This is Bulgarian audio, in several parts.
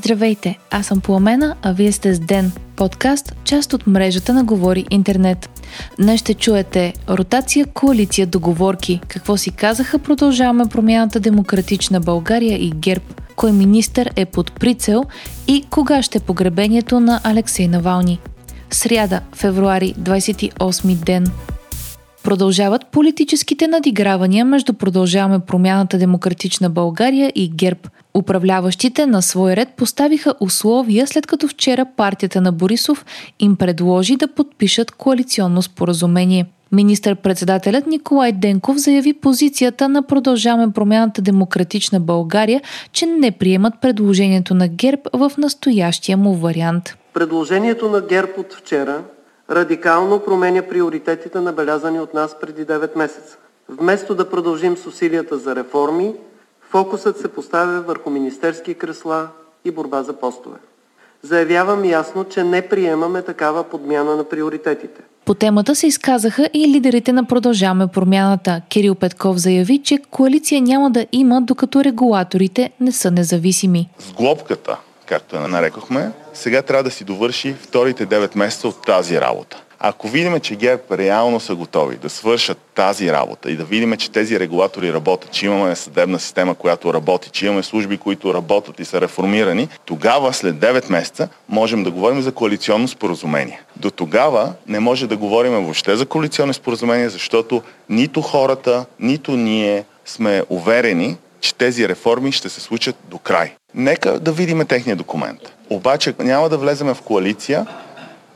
Здравейте, аз съм Пламена, а вие сте с Ден, подкаст, част от мрежата на Говори Интернет. Днес ще чуете ротация, коалиция, договорки, какво си казаха, продължаваме промяната Демократична България и ГЕРБ, кой министър е под прицел и кога ще е погребението на Алексей Навални. Сряда, февруари, 28 ден. Продължават политическите надигравания между Продължаваме промяната Демократична България и ГЕРБ. Управляващите на свой ред поставиха условия, след като вчера партията на Борисов им предложи да подпишат коалиционно споразумение. Министър-председателят Николай Денков заяви позицията на Продължаваме промяната Демократична България, че не приемат предложението на ГЕРБ в настоящия му вариант. Предложението на ГЕРБ от вчера радикално променя приоритетите, набелязани от нас преди 9 месеца. Вместо да продължим с усилията за реформи, фокусът се поставя върху министерски кресла и борба за постове. Заявявам ясно, че не приемаме такава подмяна на приоритетите. По темата се изказаха и лидерите на Продължаваме промяната. Кирил Петков заяви, че коалиция няма да има, докато регулаторите не са независими. С глобката, както я нарекохме, сега трябва да си довърши вторите 9 месеца от тази работа. Ако видим, че ГЕРБ реално са готови да свършат тази работа и да видим, че тези регулатори работят, че имаме съдебна система, която работи, че имаме служби, които работят и са реформирани, тогава след 9 месеца можем да говорим за коалиционно споразумение. До тогава не може да говорим въобще за коалиционно споразумение, защото нито хората, нито ние сме уверени, че тези реформи ще се случат до край. Нека да видим техния документ. Обаче няма да влеземе в коалиция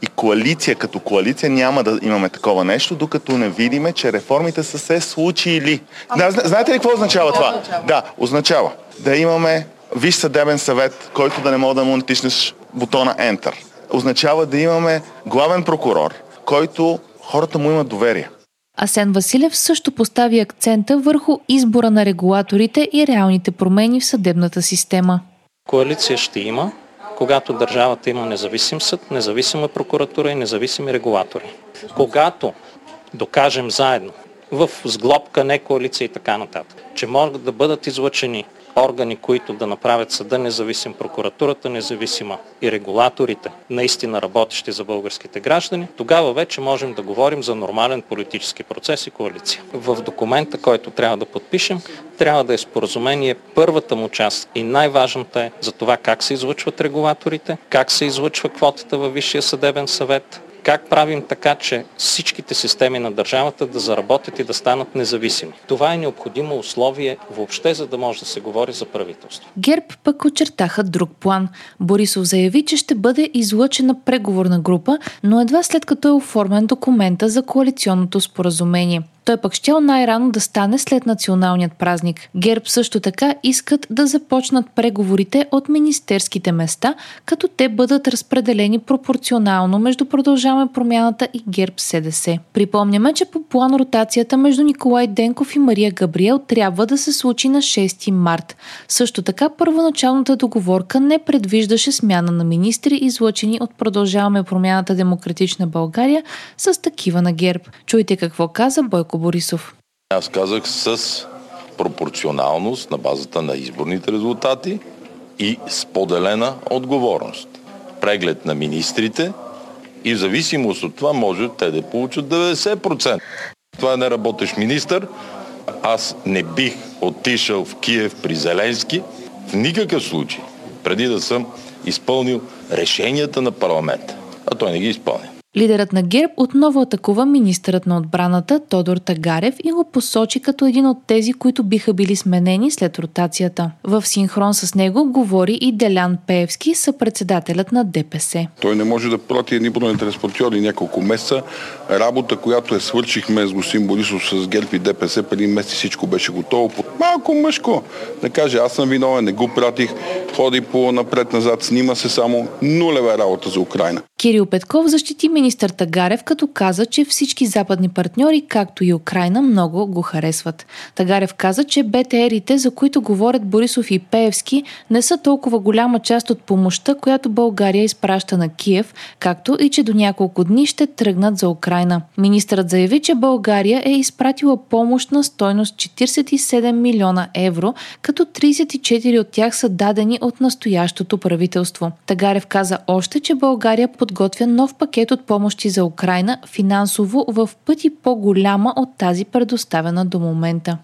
и коалиция като коалиция няма да имаме такова нещо, докато не видиме, че реформите са се случили. Да, знаете ли какво означава това? Да, означава да имаме виж съдебен съвет, който да не може да му натиснеш бутона Enter. Означава да имаме главен прокурор, който хората му имат доверие. Асен Василев също постави акцента върху избора на регулаторите и реалните промени в съдебната система. Коалиция ще има, когато държавата има независим съд, независима прокуратура и независими регулатори. Когато докажем заедно в сглобка, не коалиция и така нататък, че могат да бъдат излъчени органи, които да направят съда независим, прокуратурата независима и регулаторите наистина работещи за българските граждани, тогава вече можем да говорим за нормален политически процес и коалиция. В документа, който трябва да подпишем, трябва да е споразумение първата му част и най-важната е за това как се излъчват регулаторите, как се излъчва квотата във Висшия съдебен съвет, как правим така, че всичките системи на държавата да заработят и да станат независими. Това е необходимо условие въобще, за да може да се говори за правителство. ГЕРБ пък очертаха друг план. Борисов заяви, че ще бъде излъчена преговорна група, но едва след като е оформен документа за коалиционното споразумение. Той пък щял най-рано да стане след националният празник. ГЕРБ също така искат да започнат преговорите от министерските места, като те бъдат разпределени пропорционално между Продължаваме промяната и ГЕРБ СДС. Припомняме, че по план ротацията между Николай Денков и Мария Габриел трябва да се случи на 6 март. Също така първоначалната договорка не предвиждаше смяна на министри, излъчени от Продължаваме промяната Демократична България с такива на ГЕРБ. Чуйте какво каза Бойко Бойко Борисов? Аз казах с пропорционалност на базата на изборните резултати и споделена отговорност. Преглед на министрите и в зависимост от това може те да получат 90%. Това е не работещ министър. Аз не бих отишъл в Киев при Зеленски в никакъв случай, преди да съм изпълнил решенията на парламента. А той не ги изпълни. Лидерът на ГЕРБ отново атакува министърът на отбраната Тодор Тагарев и го посочи като един от тези, които биха били сменени след ротацията. В синхрон с него говори и Делян Пеевски, съпредседателят на ДПС. Той не може да прати едни бронетранспортьори няколко месеца. Работа, която е свършихме с господин Борисов с ГЕРБ и ДПС, преди месец всичко беше готово. Малко мъжко. Да каже, аз съм виновен, не го пратих, ходи по напред-назад, снима се само нулева работа за Украина. Кирил Петков защити министър Тагарев, като каза, че всички западни партньори, както и Украина, много го харесват. Тагарев каза, че БТРите, за които говорят Борисов и Пеевски, не са толкова голяма част от помощта, която България изпраща на Киев, както и че до няколко дни ще тръгнат за Украина. Министърът заяви, че България е изпратила помощ на стойност 47 милиона евро, като 34 от тях са дадени от настоящото правителство. Тагарев каза още, че България подготвя нов пакет от помощи за Украина, финансово в пъти по-голяма от тази предоставена до момента.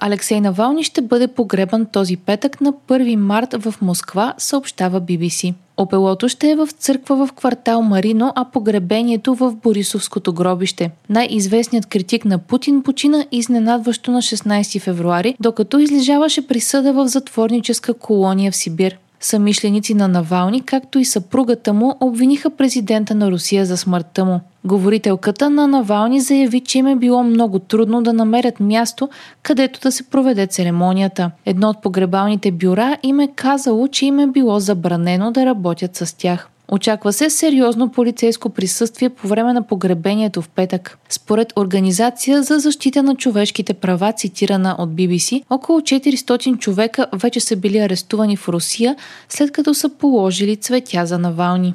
Алексей Навални ще бъде погребан този петък на 1 март в Москва, съобщава BBC. Опелото ще е в църква в квартал Марино, а погребението в Борисовското гробище. Най-известният критик на Путин почина изненадващо на 16 февруари, докато излежаваше присъда в затворническа колония в Сибир. Самишленици на Навални, както и съпругата му, обвиниха президента на Русия за смъртта му. Говорителката на Навални заяви, че им е било много трудно да намерят място, където да се проведе церемонията. Едно от погребалните бюра им е казало, че им е било забранено да работят с тях. Очаква се сериозно полицейско присъствие по време на погребението в петък. Според Организация за защита на човешките права, цитирана от BBC, около 400 човека вече са били арестувани в Русия, след като са положили цветя за Навални.